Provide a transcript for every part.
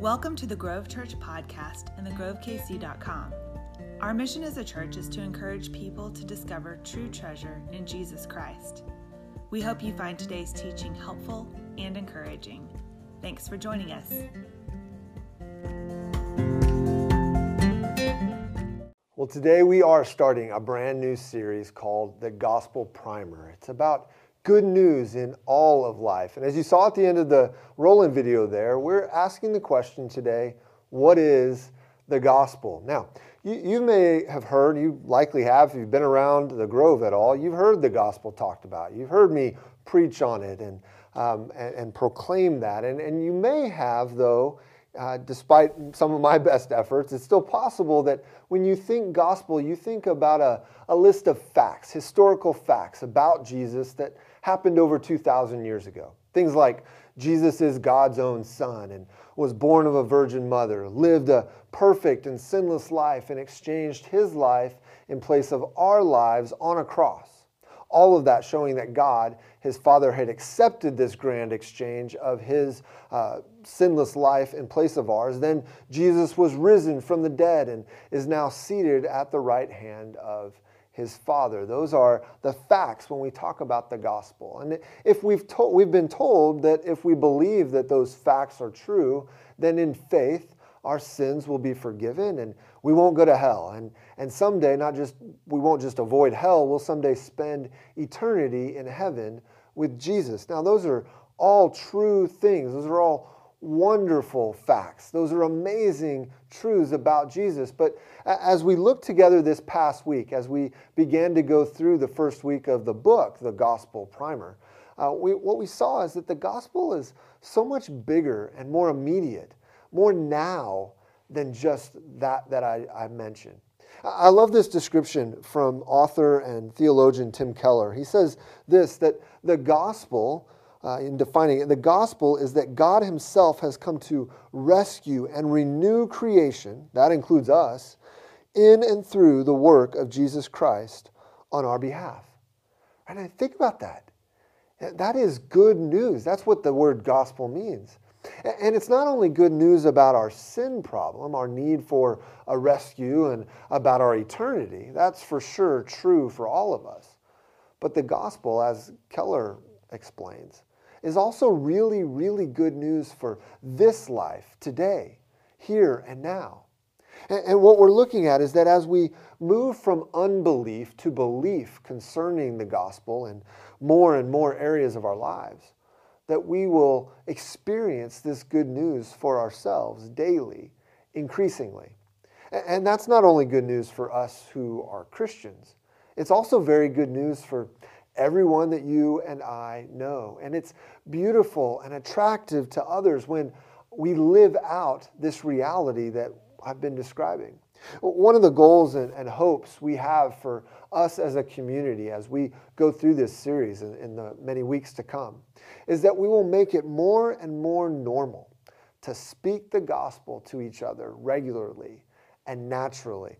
Welcome to the Grove Church podcast and thegrovekc.com. Our mission as a church is to encourage people to discover true treasure in Jesus Christ. We hope you find today's teaching helpful and encouraging. Thanks for joining us. Well, today we are starting a brand new series called The Gospel Primer. It's about good news in all of life. And as you saw at the end of the Roland video there, we're asking the question today what is the gospel? Now, you, you may have heard, you likely have, if you've been around the Grove at all, you've heard the gospel talked about. You've heard me preach on it and, um, and, and, proclaim that. And, and you may have, though, uh, despite some of my best efforts, it's still possible that when you think gospel, you think about a, a list of facts, historical facts about Jesus that happened over 2,000 years ago. Things like Jesus is God's own son and was born of a virgin mother, lived a perfect and sinless life, and exchanged his life in place of our lives on a cross. All of that showing that God, his Father, had accepted this grand exchange of his uh, sinless life in place of ours. Then Jesus was risen from the dead and is now seated at the right hand of his father. Those are the facts when we talk about the gospel. And if we've we've been told that if we believe that those facts are true, then in faith our sins will be forgiven and we won't go to hell. And and someday not just we won't just avoid hell, we'll someday spend eternity in heaven with Jesus. Now those are all true things. Those are all wonderful facts. Those are amazing truths about Jesus. But as we look together this past week, as we began to go through the first week of the book, the Gospel Primer, uh, we, what we saw is that the gospel is so much bigger and more immediate, more now than just that that I, I mentioned. I love this description from author and theologian Tim Keller. He says this that the gospel uh, in defining it. The gospel is that God Himself has come to rescue and renew creation, that includes us, in and through the work of Jesus Christ on our behalf. And I think about that. That is good news. That's what the word gospel means. And it's not only good news about our sin problem, our need for a rescue, and about our eternity. That's for sure true for all of us. But the gospel, as Keller explains, is also really, really good news for this life today, here and now. And, and what we're looking at is that as we move from unbelief to belief concerning the gospel in more and more areas of our lives, that we will experience this good news for ourselves daily, increasingly. And that's not only good news for us who are Christians, it's also very good news for everyone that you and I know. And it's beautiful and attractive to others when we live out this reality that I've been describing. One of the goals and, and hopes we have for us as a community as we go through this series in, in the many weeks to come is that we will make it more and more normal to speak the gospel to each other regularly and naturally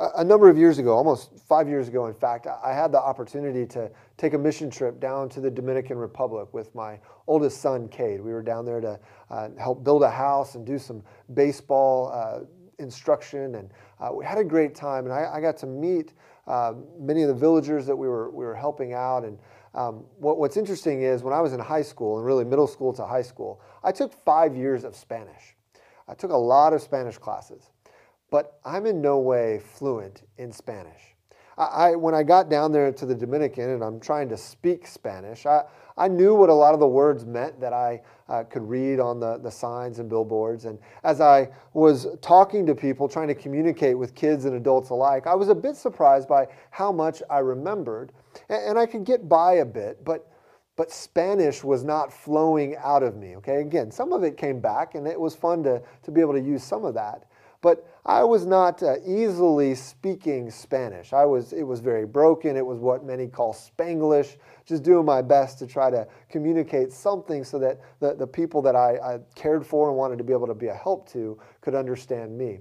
a number of years ago, almost five years ago, in fact, I had the opportunity to take a mission trip down to the Dominican Republic with my oldest son, Cade. We were down there to uh, help build a house and do some baseball uh, instruction, and uh, we had a great time. And I, I got to meet uh, many of the villagers that we were we were helping out. And um, what, what's interesting is when I was in high school, and really middle school to high school, I took five years of Spanish. I took a lot of Spanish classes but I'm in no way fluent in Spanish. I, when I got down there to the Dominican and I'm trying to speak Spanish, I, I knew what a lot of the words meant that I uh, could read on the, the signs and billboards. And as I was talking to people, trying to communicate with kids and adults alike, I was a bit surprised by how much I remembered. And, and I could get by a bit, but but Spanish was not flowing out of me. Okay, again, some of it came back, and it was fun to, to be able to use some of that. But I was not uh, easily speaking Spanish. I was, it was very broken. It was what many call Spanglish, just doing my best to try to communicate something so that the, the people that I, I cared for and wanted to be able to be a help to could understand me.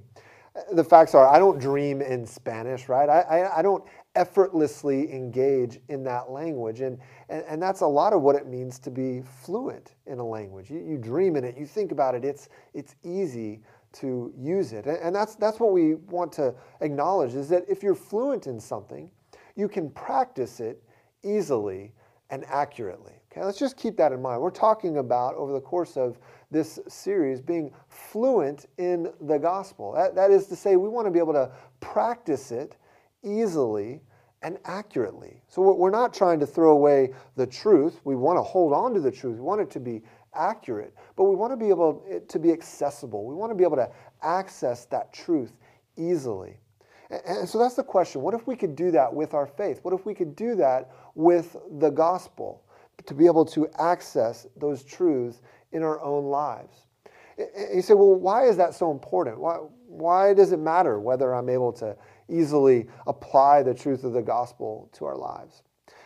The facts are, I don't dream in Spanish, right? I, I, I don't effortlessly engage in that language. And, and, and that's a lot of what it means to be fluent in a language. You, you dream in it, you think about it, it's, it's easy to use it. And, that's, that's what we want to acknowledge is that if you're fluent in something, you can practice it easily and accurately. Okay, let's just keep that in mind. We're talking about over the course of this series being fluent in the gospel. That, that is to say, we want to be able to practice it easily and accurately. So we're not trying to throw away the truth. We want to hold on to the truth. We want it to be accurate, but we want to be able eh, to be accessible. We want to be able to access that truth easily. And so that's the question. What if we could do that with our faith? What if we could do that with the gospel to be able to access those truths in our own lives? You say, well, why is that so important? Why, why does it matter whether I'm able to easily apply the truth of the gospel to our lives?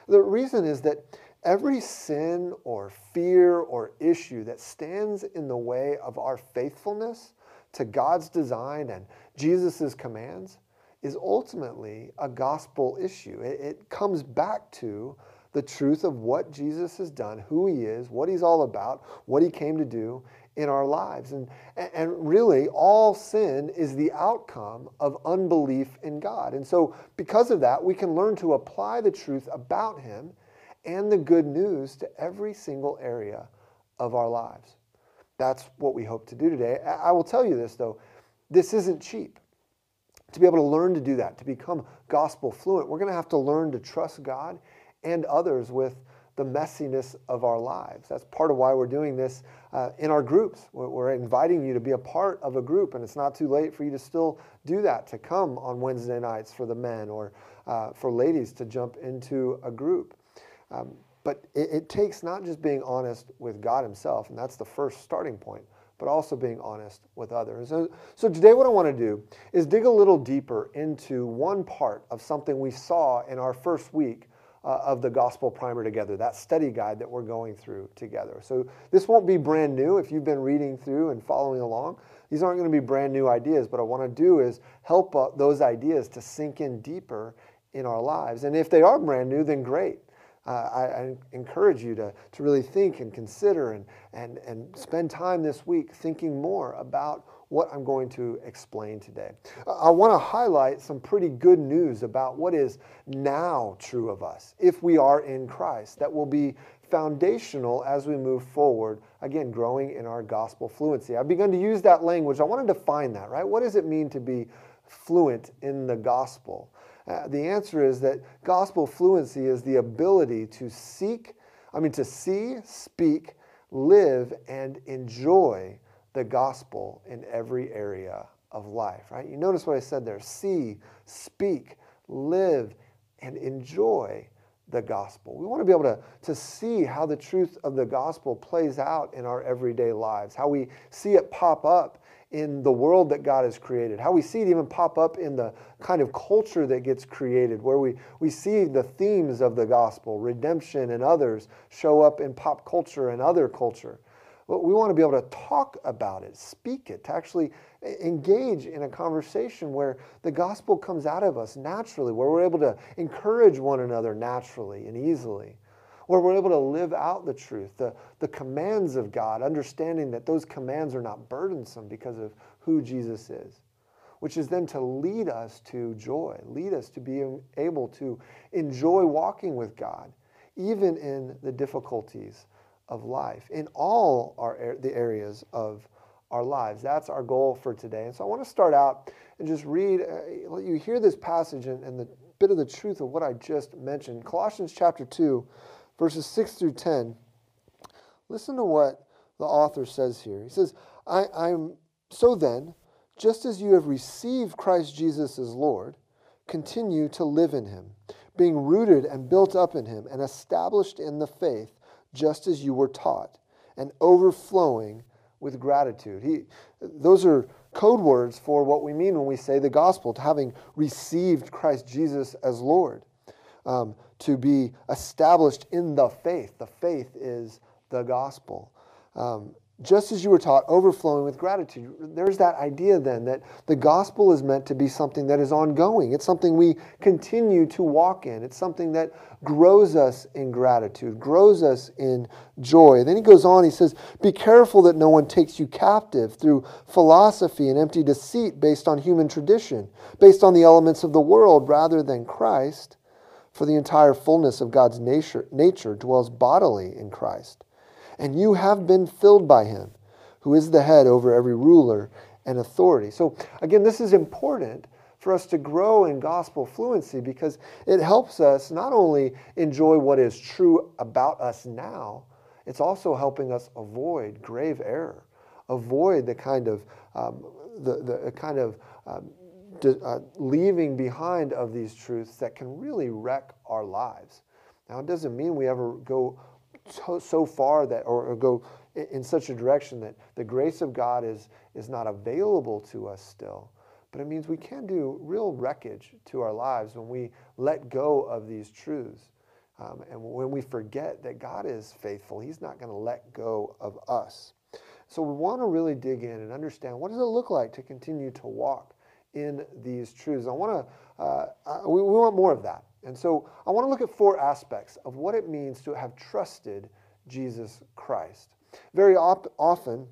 The reason is that every sin or fear or issue that stands in the way of our faithfulness to God's design and Jesus' commands is ultimately a gospel issue. It, it, comes back to the truth of what Jesus has done, who he is, what he's all about, what he came to do in our lives. And, and really, all sin is the outcome of unbelief in God. And so, because of that, we can learn to apply the truth about him and the good news to every single area of our lives. That's what we hope to do today. I will tell you this, though this isn't cheap to be able to learn to do that, to become gospel fluent, we're going to have to learn to trust God and others with the messiness of our lives. That's part of why we're doing this uh, in our groups. We're inviting you to be a part of a group, and it's not too late for you to still do that, to come on Wednesday nights for the men or uh, for ladies to jump into a group. Um, but it, it takes not just being honest with God Himself, and that's the first starting point, but also being honest with others. So, so today, what I want to do is dig a little deeper into one part of something we saw in our first week uh, of the Gospel Primer together, that study guide that we're going through together. So this won't be brand new if you've been reading through and following along. These aren't going to be brand new ideas, but I want to do is help uh, those ideas to sink in deeper in our lives. And if they are brand new, then great uh, I, I, encourage you to, to really think and consider and, and, and spend time this week thinking more about what I'm going to explain today. I want to highlight some pretty good news about what is now true of us if we are in Christ that will be foundational as we move forward, again, growing in our gospel fluency. I've begun to use that language. I want to define that, right? What does it mean to be fluent in the gospel? Uh, the answer is that gospel fluency is the ability to seek, I mean, to see, speak, live, and enjoy the gospel in every area of life, right? You notice what I said there see, speak, live, and enjoy the gospel. We want to be able to, to see how the truth of the gospel plays out in our everyday lives, how we see it pop up in the world that God has created, how we see it even pop up in the kind of culture that gets created, where we, we see the themes of the gospel, redemption and others, show up in pop culture and other culture. But we want to be able to talk about it, speak it, to actually engage in a conversation where the gospel comes out of us naturally, where we're able to encourage one another naturally and easily where we're able to live out the truth, the, the commands of God, understanding that those commands are not burdensome because of who Jesus is, which is then to lead us to joy, lead us to be able to enjoy walking with God, even in the difficulties of life, in all our, the areas of our lives. That's our goal for today. And so I want to start out and just read, uh, let you hear this passage and, and the bit of the truth of what I just mentioned. Colossians chapter 2, verses 6 through 10, listen to what the author says here. He says, I, I'm so then, just as you have received Christ Jesus as Lord, continue to live in him, being rooted and built up in him, and established in the faith, just as you were taught, and overflowing with gratitude. He, those are code words for what we mean when we say the gospel, to having received Christ Jesus as Lord um, to be established in the faith. The faith is the gospel. Um, just as you were taught, overflowing with gratitude. There's that idea then that the gospel is meant to be something that is ongoing. It's something we continue to walk in. It's something that grows us in gratitude, grows us in joy. Then he goes on, he says, Be careful that no one takes you captive through philosophy and empty deceit based on human tradition, based on the elements of the world rather than Christ. For the entire fullness of God's nature, nature dwells bodily in Christ and you have been filled by him, who is the head over every ruler and authority. So, again, this is important for us to grow in gospel fluency because it helps us not only enjoy what is true about us now, it's also helping us avoid grave error, avoid the kind of um, the, the kind of um, uh, leaving behind of these truths that can really wreck our lives. Now, it doesn't mean we ever go so, so far that, or, or go in such a direction that the grace of God is, is not available to us still. But it means we can do real wreckage to our lives when we let go of these truths. Um, and when we forget that God is faithful, He's not going to let go of us. So we want to really dig in and understand what does it look like to continue to walk in these truths. I want to, uh, we, we want more of that. And so I want to look at four aspects of what it means to have trusted Jesus Christ. Very op- often,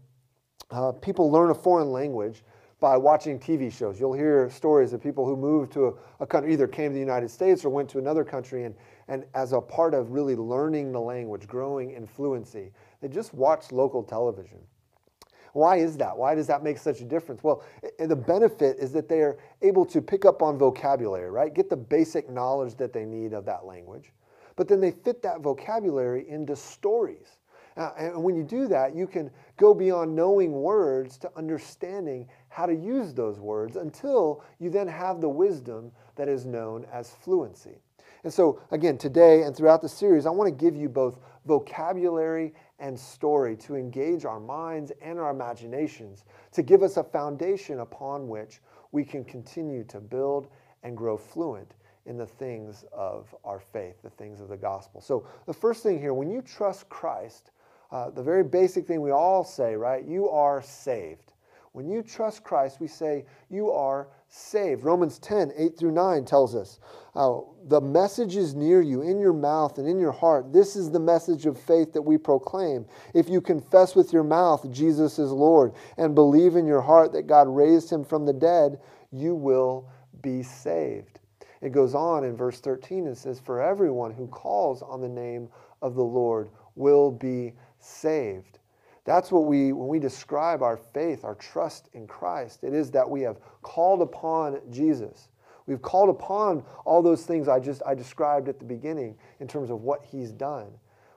uh, people learn a foreign language by watching TV shows. You'll hear stories of people who moved to a, a, country, either came to the United States or went to another country, and, and as a part of really learning the language, growing in fluency, they just watched local television. Why is that? Why does that make such a difference? Well, the benefit is that they are able to pick up on vocabulary, right? Get the basic knowledge that they need of that language. But then they fit that vocabulary into stories. Uh, and when you do that, you can go beyond knowing words to understanding how to use those words until you then have the wisdom that is known as fluency. And so, again, today and throughout the series, I want to give you both vocabulary and story to engage our minds and our imaginations, to give us a foundation upon which we can continue to build and grow fluent in the things of our faith, the things of the gospel. So, the first thing here, when you trust Christ, uh, the very basic thing we all say, right? You are saved. When you trust Christ, we say you are saved. Romans 10, 8 through 9 tells us uh, the message is near you, in your mouth and in your heart. This is the message of faith that we proclaim. If you confess with your mouth Jesus is Lord and believe in your heart that God raised him from the dead, you will be saved. It goes on in verse 13 and says, For everyone who calls on the name of the Lord will be saved. That's what we, when we describe our faith, our trust in Christ, it is that we have called upon Jesus. We've called upon all those things I just I described at the beginning in terms of what he's done.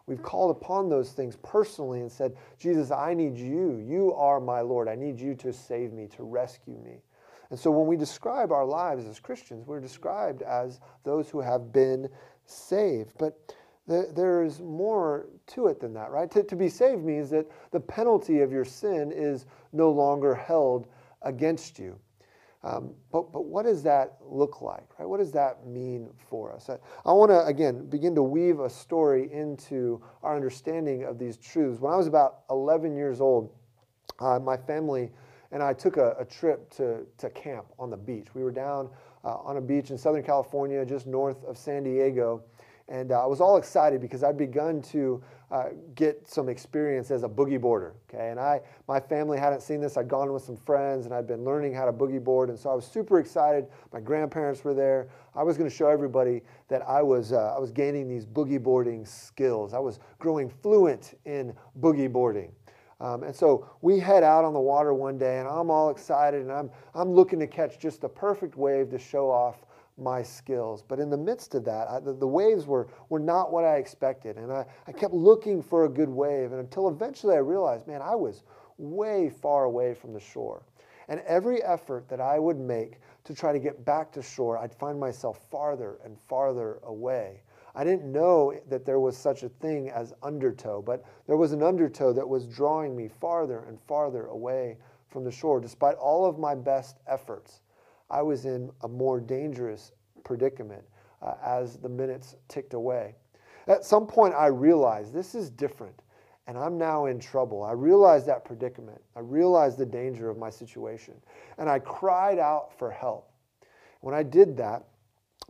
We've called upon those things personally and said, Jesus, I need you. You are my Lord. I need you to save me, to rescue me. And so when we describe our lives as Christians, we're described as those who have been saved. But there's more to it than that, right? To, to be saved means that the penalty of your sin is no longer held against you. Um, but, but what does that look like, right? What does that mean for us? I, I want to, again, begin to weave a story into our understanding of these truths. When I was about 11 years old, uh, my family and I took a, a, trip to, to camp on the beach. We were down uh, on a beach in Southern California, just north of San Diego. And uh, I was all excited because I'd begun to uh, get some experience as a boogie boarder. Okay, and I, my family hadn't seen this. I'd gone with some friends and I'd been learning how to boogie board, and so I was super excited. My grandparents were there. I was going to show everybody that I was uh, I was gaining these boogie boarding skills. I was growing fluent in boogie boarding. Um, and so we head out on the water one day, and I'm all excited, and I'm I'm looking to catch just the perfect wave to show off my skills. But in the midst of that, I, the, the, waves were, were not what I expected. And I, I kept looking for a good wave. And until eventually I realized, man, I was way far away from the shore. And every effort that I would make to try to get back to shore, I'd find myself farther and farther away. I didn't know that there was such a thing as undertow, but there was an undertow that was drawing me farther and farther away from the shore, despite all of my best efforts. I was in a more dangerous predicament uh, as the minutes ticked away. At some point, I realized this is different. and I'm now in trouble. I realized that predicament. I realized the danger of my situation. And I cried out for help. When I did that,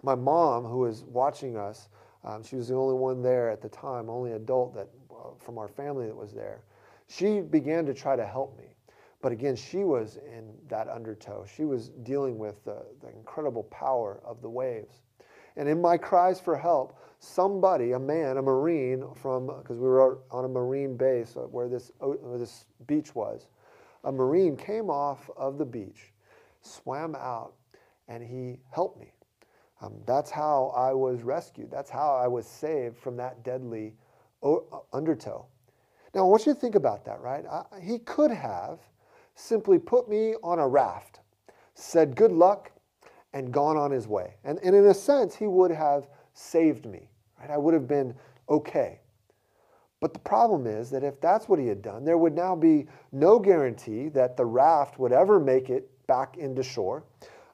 my mom, who was watching us, um, she was the only one there at the time, only adult that uh, from our family that was there. She began to try to help me. But again, she was in that undertow. She was dealing with the, the incredible power of the waves. And in my cries for help, somebody, a man, a Marine from, because we were on a Marine base where this, where this beach was, a Marine came off of the beach, swam out, and he helped me. Um, that's how I was rescued. That's how I was saved from that deadly undertow. Now, I want you to think about that, right? I, he could have simply put me on a raft, said good luck, and gone on his way. And, and in a sense, he would have saved me. Right? I would have been okay. But the problem is that if that's what he had done, there would now be no guarantee that the raft would ever make it back into shore.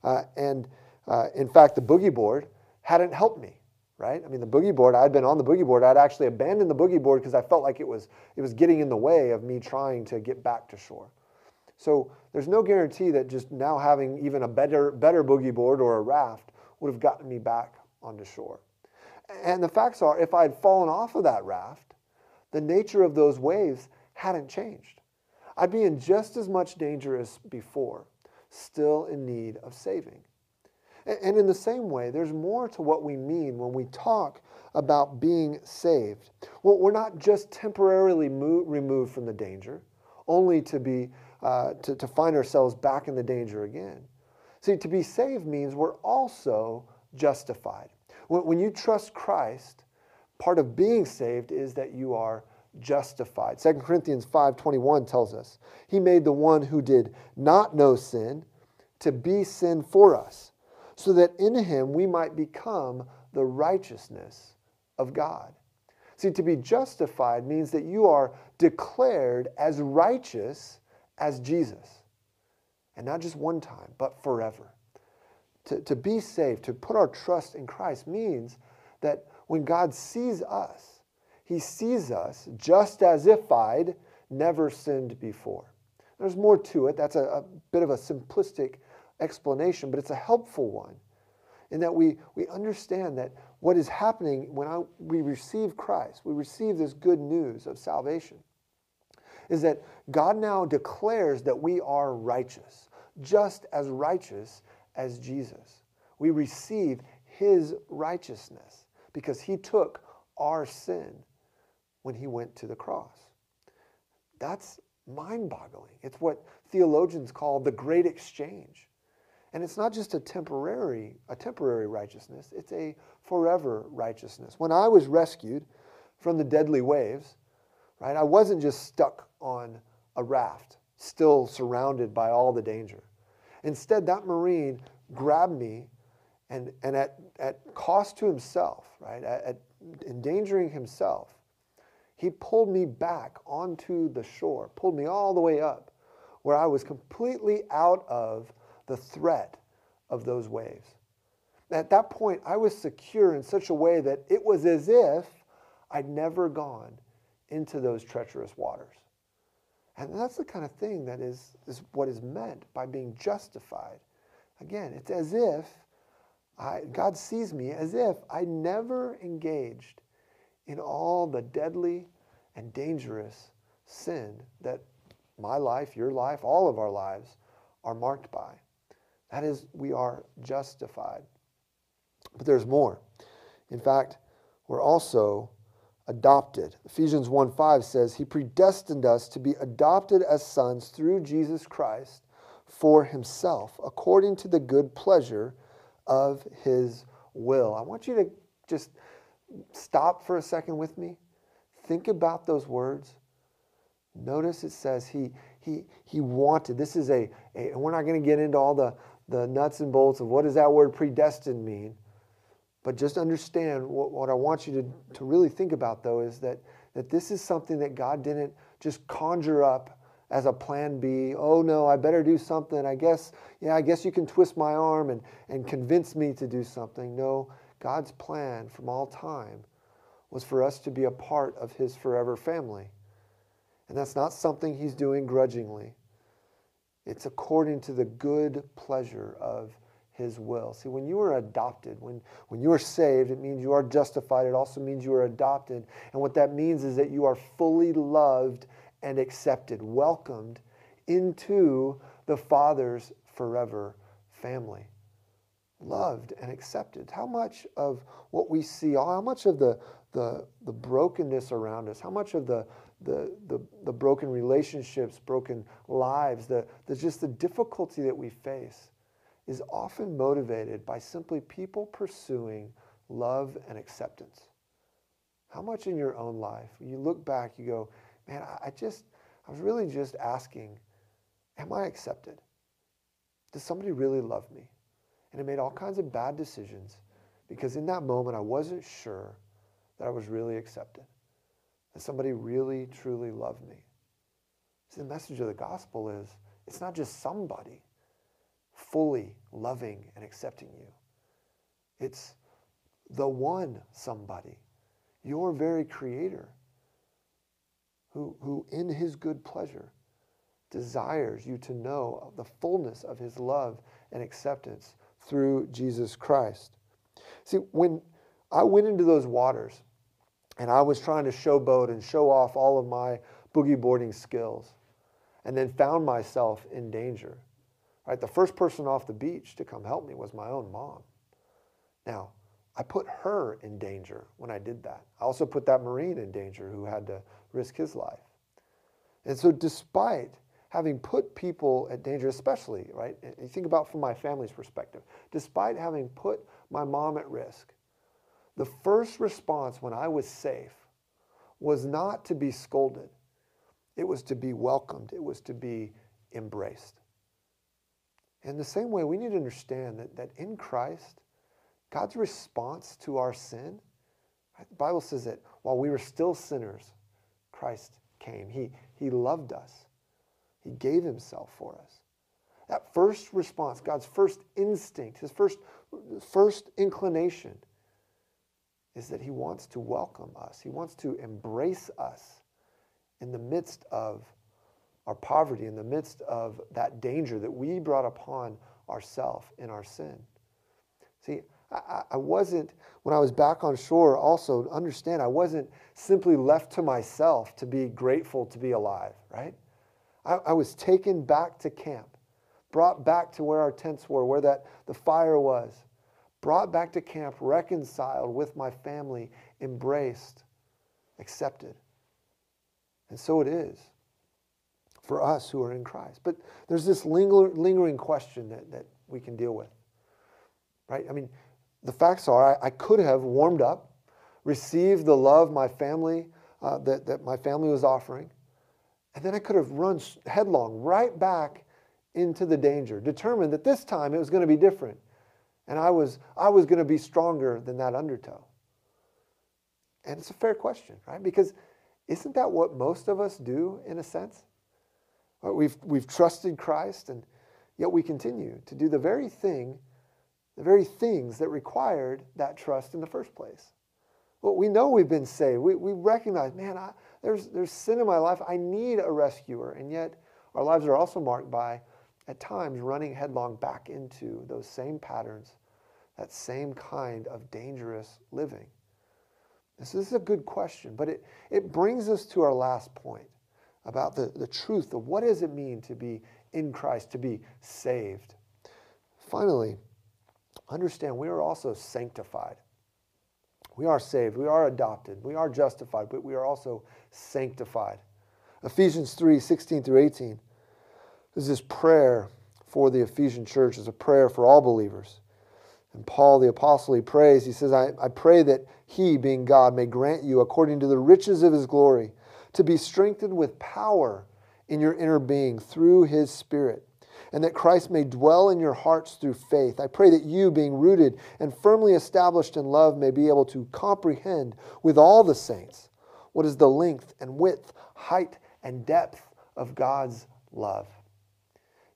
Uh, and uh, in fact, the boogie board hadn't helped me, right? I mean, the boogie board, I'd been on the boogie board. I'd actually abandoned the boogie board because I felt like it was, it was getting in the way of me trying to get back to shore. So there's no guarantee that just now having even a better, better boogie board or a raft would have gotten me back onto shore. And the facts are, if I had fallen off of that raft, the nature of those waves hadn't changed. I'd be in just as much danger as before, still in need of saving. And in the same way, there's more to what we mean when we talk about being saved. Well, we're not just temporarily removed from the danger, only to be uh, to, to find ourselves back in the danger again. See, to be saved means we're also justified. When, when you trust Christ, part of being saved is that you are justified. 2 Corinthians 5:21 tells us, "He made the one who did not know sin to be sin for us, so that in him we might become the righteousness of God." See, to be justified means that you are declared as righteous as Jesus. And not just one time, but forever. To, to be saved, to put our trust in Christ means that when God sees us, he sees us just as if I'd never sinned before. There's more to it. That's a, a bit of a simplistic explanation, but it's a helpful one in that we, we understand that what is happening when I, we receive Christ, we receive this good news of salvation, is that God now declares that we are righteous, just as righteous as Jesus. We receive his righteousness because he took our sin when he went to the cross. That's mind boggling. It's what theologians call the great exchange. And it's not just a temporary, a temporary righteousness, it's a forever righteousness. When I was rescued from the deadly waves, right, I wasn't just stuck on a raft, still surrounded by all the danger. Instead, that Marine grabbed me and, and at, at cost to himself, right, at, at endangering himself, he pulled me back onto the shore, pulled me all the way up, where I was completely out of the threat of those waves. At that point, I was secure in such a way that it was as if I'd never gone into those treacherous waters. And that's the kind of thing that is, is what is meant by being justified. Again, it's as if I, God sees me as if I never engaged in all the deadly and dangerous sin that my life, your life, all of our lives are marked by. That is, we are justified. But there's more. In fact, we're also adopted. Ephesians 1 5 says, He predestined us to be adopted as sons through Jesus Christ for Himself, according to the good pleasure of His will. I want you to just stop for a second with me. Think about those words. Notice it says He, he, he wanted. This is a, a we're not going to get into all the, the nuts and bolts of what does that word predestined mean. But just understand what, what I want you to, to really think about, though, is that, that this is something that God didn't just conjure up as a plan B. Oh, no, I better do something. I guess, yeah, I guess you can twist my arm and, and convince me to do something. No, God's plan from all time was for us to be a part of His forever family. And that's not something he's doing grudgingly. It's according to the good pleasure of his will. See, when you are adopted, when, when you are saved, it means you are justified. It also means you are adopted. And what that means is that you are fully loved and accepted, welcomed into the Father's forever family. Loved and accepted. How much of what we see, how much of the, the, the brokenness around us, how much of the, the, the, the broken relationships, broken lives, the, the, just the difficulty that we face is often motivated by simply people pursuing love and acceptance. How much in your own life, you look back, you go, man, I just, I was really just asking, am I accepted? Does somebody really love me? And I made all kinds of bad decisions because in that moment I wasn't sure that I was really accepted, that somebody really, truly loved me. See, the message of the gospel is it's not just somebody fully loving and accepting you, it's the one somebody, your very creator, who, who in his good pleasure desires you to know the fullness of his love and acceptance through Jesus Christ. See, when I went into those waters and I was trying to showboat and show off all of my boogie boarding skills and then found myself in danger. Right? The first person off the beach to come help me was my own mom. Now, I put her in danger when I did that. I also put that Marine in danger who had to risk his life. And so, despite having put people at danger, especially, right? You think about from my family's perspective, despite having put my mom at risk, the first response when I was safe was not to be scolded, it was to be welcomed, it was to be embraced. In the same way, we need to understand that, that in Christ, God's response to our sin, the Bible says that while we were still sinners, Christ came. He, he loved us. He gave himself for us. That first response, God's first instinct, his first, first inclination, is that he wants to welcome us. He wants to embrace us in the midst of our poverty, in the midst of that danger that we brought upon ourselves in our sin. See, I, I, wasn't, when I was back on shore, also understand, I wasn't simply left to myself to be grateful to be alive, right? I, I was taken back to camp, brought back to where our tents were, where that the fire was, brought back to camp, reconciled with my family, embraced, accepted. And so it is for us who are in Christ. But there's this linger, lingering question that, that we can deal with. Right? I mean, the facts are I, I could have warmed up, received the love my family, uh, that, that my family was offering, and then I could have run headlong right back into the danger, determined that this time it was going to be different. And I was, I was going to be stronger than that undertow. And it's a fair question, right? Because isn't that what most of us do in a sense? Uh, we've, we've trusted Christ, and yet we continue to do the very thing, the very things that required that trust in the first place. Well, we know we've been saved. We, we recognize, man, I, there's, there's sin in my life. I need a rescuer. And yet, our lives are also marked by, at times, running headlong back into those same patterns, that same kind of dangerous living. This is a good question, but it, it brings us to our last point about the, the truth of what does it mean to be in Christ, to be saved. Finally, understand we are also sanctified. We are saved, we are adopted, we are justified, but we are also sanctified. Ephesians 3 16 through 18 This is prayer for the Ephesian church, is a prayer for all believers. And Paul the apostle, he prays, he says, I, I pray that he, being God, may grant you, according to the riches of his glory, to be strengthened with power in your inner being through his Spirit, and that Christ may dwell in your hearts through faith. I pray that you, being rooted and firmly established in love, may be able to comprehend with all the saints what is the length and width, height and depth of God's love.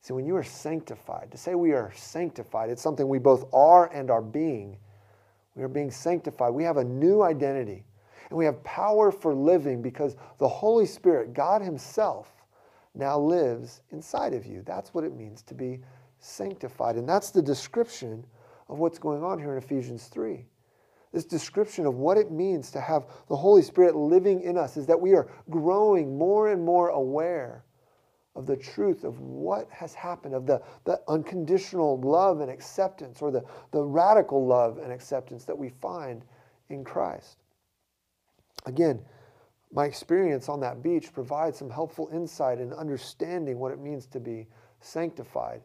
See, when you are sanctified, to say we are sanctified, it's something we both are and are being. We are being sanctified. We have a new identity. And we have power for living because the Holy Spirit, God Himself, now lives inside of you. That's what it means to be sanctified. And that's the description of what's going on here in Ephesians 3. This description of what it means to have the Holy Spirit living in us is that we are growing more and more aware of the truth of what has happened, of the, the unconditional love and acceptance, or the, the radical love and acceptance that we find in Christ. Again, my experience on that beach provides some helpful insight in understanding what it means to be sanctified.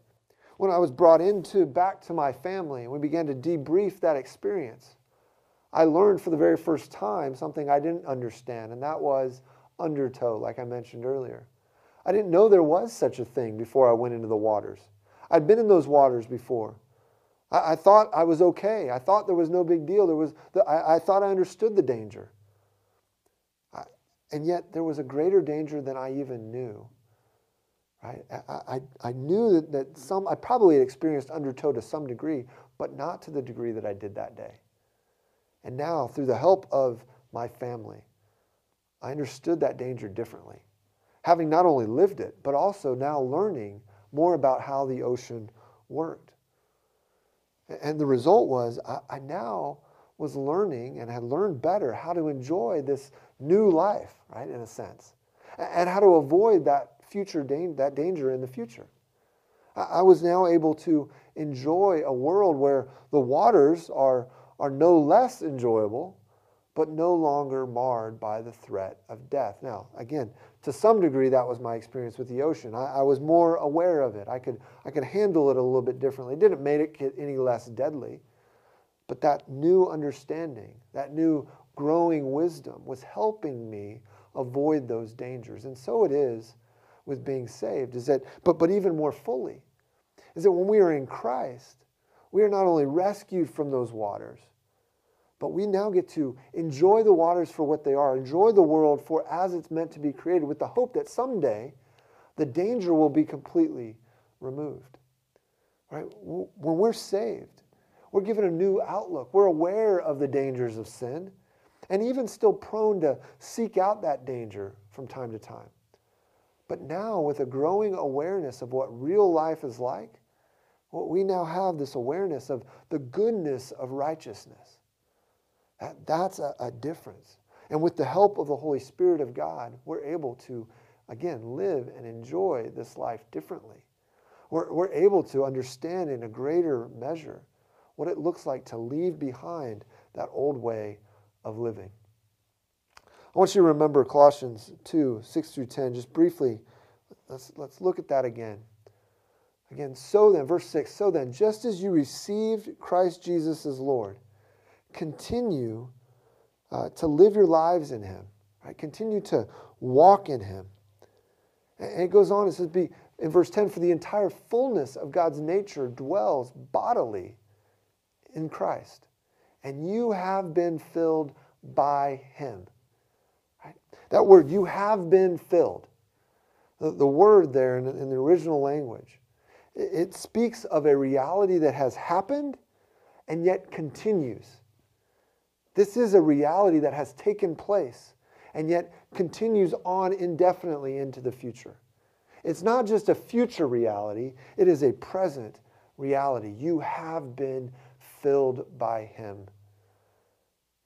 When I was brought into back to my family and we began to debrief that experience, I learned for the very first time something I didn't understand, and that was undertow, like I mentioned earlier. I didn't know there was such a thing before I went into the waters. I'd been in those waters before. I, I thought I was okay. I thought there was no big deal. There was the, I, I thought I understood the danger. And yet there was a greater danger than I even knew. Right? I, I, I knew that, that some, I probably had experienced undertow to some degree, but not to the degree that I did that day. And now, through the help of my family, I understood that danger differently having not only lived it, but also now learning more about how the ocean worked. And the result was I, I now was learning and had learned better how to enjoy this new life, right, in a sense, and how to avoid that future that danger in the future. I was now able to enjoy a world where the waters are, are no less enjoyable, but no longer marred by the threat of death. Now, again, to some degree, that was my experience with the ocean. I, I, was more aware of it. I could, I could handle it a little bit differently. It didn't make it any less deadly. But that new understanding, that new growing wisdom was helping me avoid those dangers. And so it is with being saved, is that, but, but even more fully, is that when we are in Christ, we are not only rescued from those waters, but we now get to enjoy the waters for what they are, enjoy the world for as it's meant to be created, with the hope that someday the danger will be completely removed. Right? When we're saved, we're given a new outlook. We're aware of the dangers of sin and even still prone to seek out that danger from time to time. But now, with a growing awareness of what real life is like, we now have this awareness of the goodness of righteousness that, that's a, a difference. And with the help of the Holy Spirit of God, we're able to, again, live and enjoy this life differently. We're, we're able to understand in a greater measure what it looks like to leave behind that old way of living. I want you to remember Colossians 2 6 through 10, just briefly. Let's, let's look at that again. Again, so then, verse 6 so then, just as you received Christ Jesus as Lord, continue uh, to live your lives in Him. Right? Continue to walk in Him. And it goes on, it says, be, in verse 10, for the entire fullness of God's nature dwells bodily in Christ. And you have been filled by Him. Right? That word, you have been filled. The, the word there in, in the original language, it, it speaks of a reality that has happened and yet continues. This is a reality that has taken place and yet continues on indefinitely into the future. It's not just a future reality, it is a present reality. You have been filled by Him.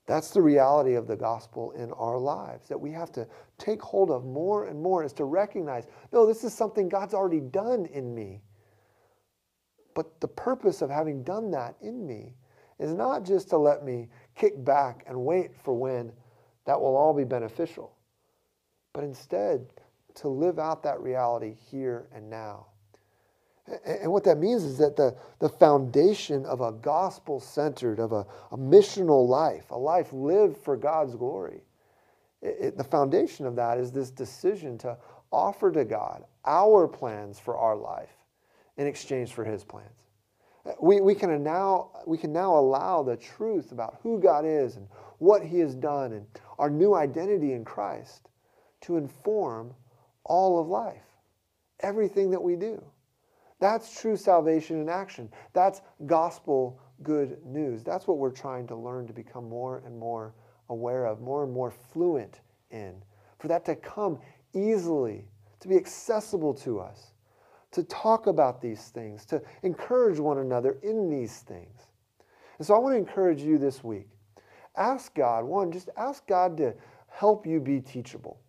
That's the reality of the gospel in our lives that we have to take hold of more and more is to recognize no, this is something God's already done in me. But the purpose of having done that in me is not just to let me kick back and wait for when that will all be beneficial, but instead to live out that reality here and now. And what that means is that the, the foundation of a gospel centered, of a, a missional life, a life lived for God's glory, it, it, the foundation of that is this decision to offer to God our plans for our life in exchange for His plans. Uh, we, we, can now, we can now allow the truth about who God is and what He has done and our new identity in Christ to inform all of life, everything that we do. That's true salvation in action. That's gospel good news. That's what we're trying to learn to become more and more aware of, more and more fluent in, for that to come easily, to be accessible to us, to talk about these things, to encourage one another in these things. And so I want to encourage you this week. Ask God, one, just ask God to help you be teachable,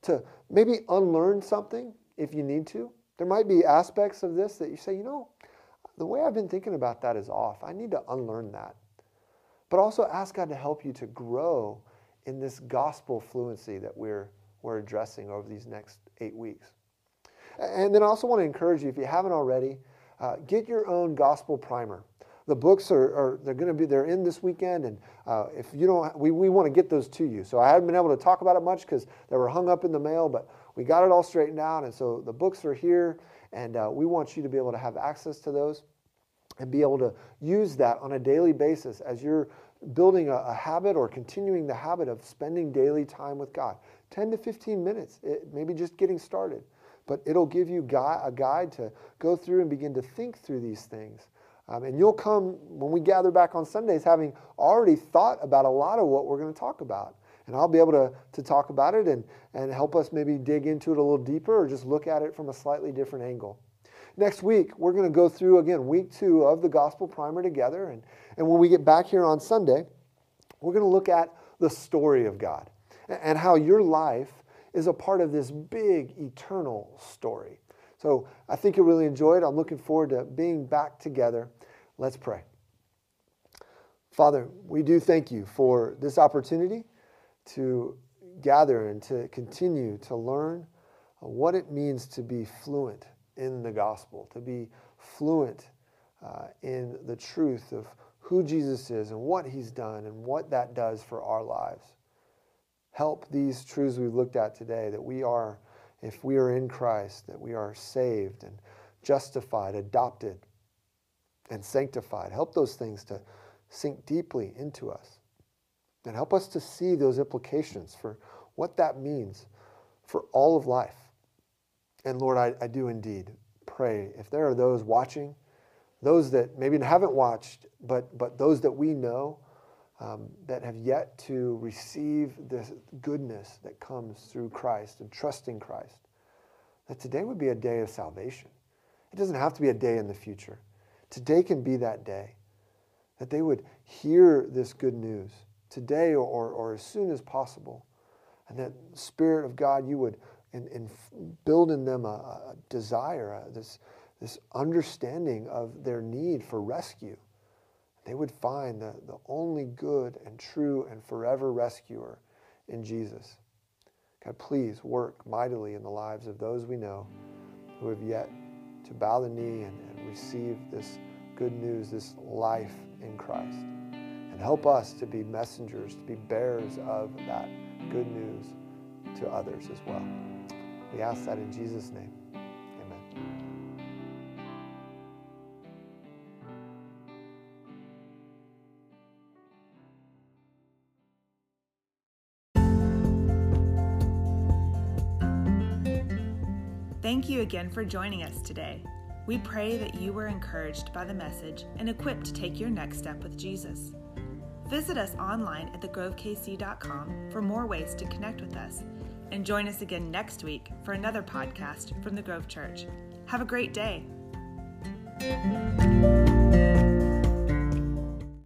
to maybe unlearn something if you need to. There might be aspects of this that you say, you know, the way I've been thinking about that is off. I need to unlearn that. But also ask God to help you to grow in this gospel fluency that we're, we're addressing over these next eight weeks. And then I also want to encourage you, if you haven't already, uh, get your own gospel primer. The books are, are they're going to be they're in this weekend, and uh, if you don't, we, we want to get those to you. So I haven't been able to talk about it much because they were hung up in the mail, but we got it all straightened out, and so the books are here, and uh, we want you to be able to have access to those and be able to use that on a daily basis as you're building a, a, habit or continuing the habit of spending daily time with God. 10 to 15 minutes, it, maybe just getting started. But it'll give you gui- a guide to go through and begin to think through these things. Um, and you'll come, when we gather back on Sundays, having already thought about a lot of what we're going to talk about. And I'll be able to, to talk about it and, and help us maybe dig into it a little deeper or just look at it from a slightly different angle. Next week, we're going to go through again week two of the Gospel Primer together. And, and when we get back here on Sunday, we're going to look at the story of God and how your life is a part of this big eternal story. So I think you'll really enjoy it. I'm looking forward to being back together. Let's pray. Father, we do thank you for this opportunity to gather and to continue to learn what it means to be fluent in the gospel, to be fluent uh, in the truth of who Jesus is and what he's done and what that does for our lives. Help these truths we've looked at today that we are, if we are in Christ, that we are saved and justified, adopted, and sanctified. Help those things to sink deeply into us. And help us to see those implications for what that means for all of life. And Lord, I, I do indeed pray if there are those watching, those that maybe haven't watched, but, but those that we know um, that have yet to receive this goodness that comes through Christ and trusting Christ, that today would be a day of salvation. It doesn't have to be a day in the future. Today can be that day that they would hear this good news today or, or, or as soon as possible. And that Spirit of God, you would build in them a, a desire, a, this, this understanding of their need for rescue. They would find the, the only good and true and forever rescuer in Jesus. God, please work mightily in the lives of those we know who have yet to bow the knee and, and receive this good news, this life in Christ. And help us to be messengers, to be bearers of that good news to others as well. We ask that in Jesus' name. You again for joining us today. We pray that you were encouraged by the message and equipped to take your next step with Jesus. Visit us online at thegrovekc.com for more ways to connect with us and join us again next week for another podcast from the Grove Church. Have a great day.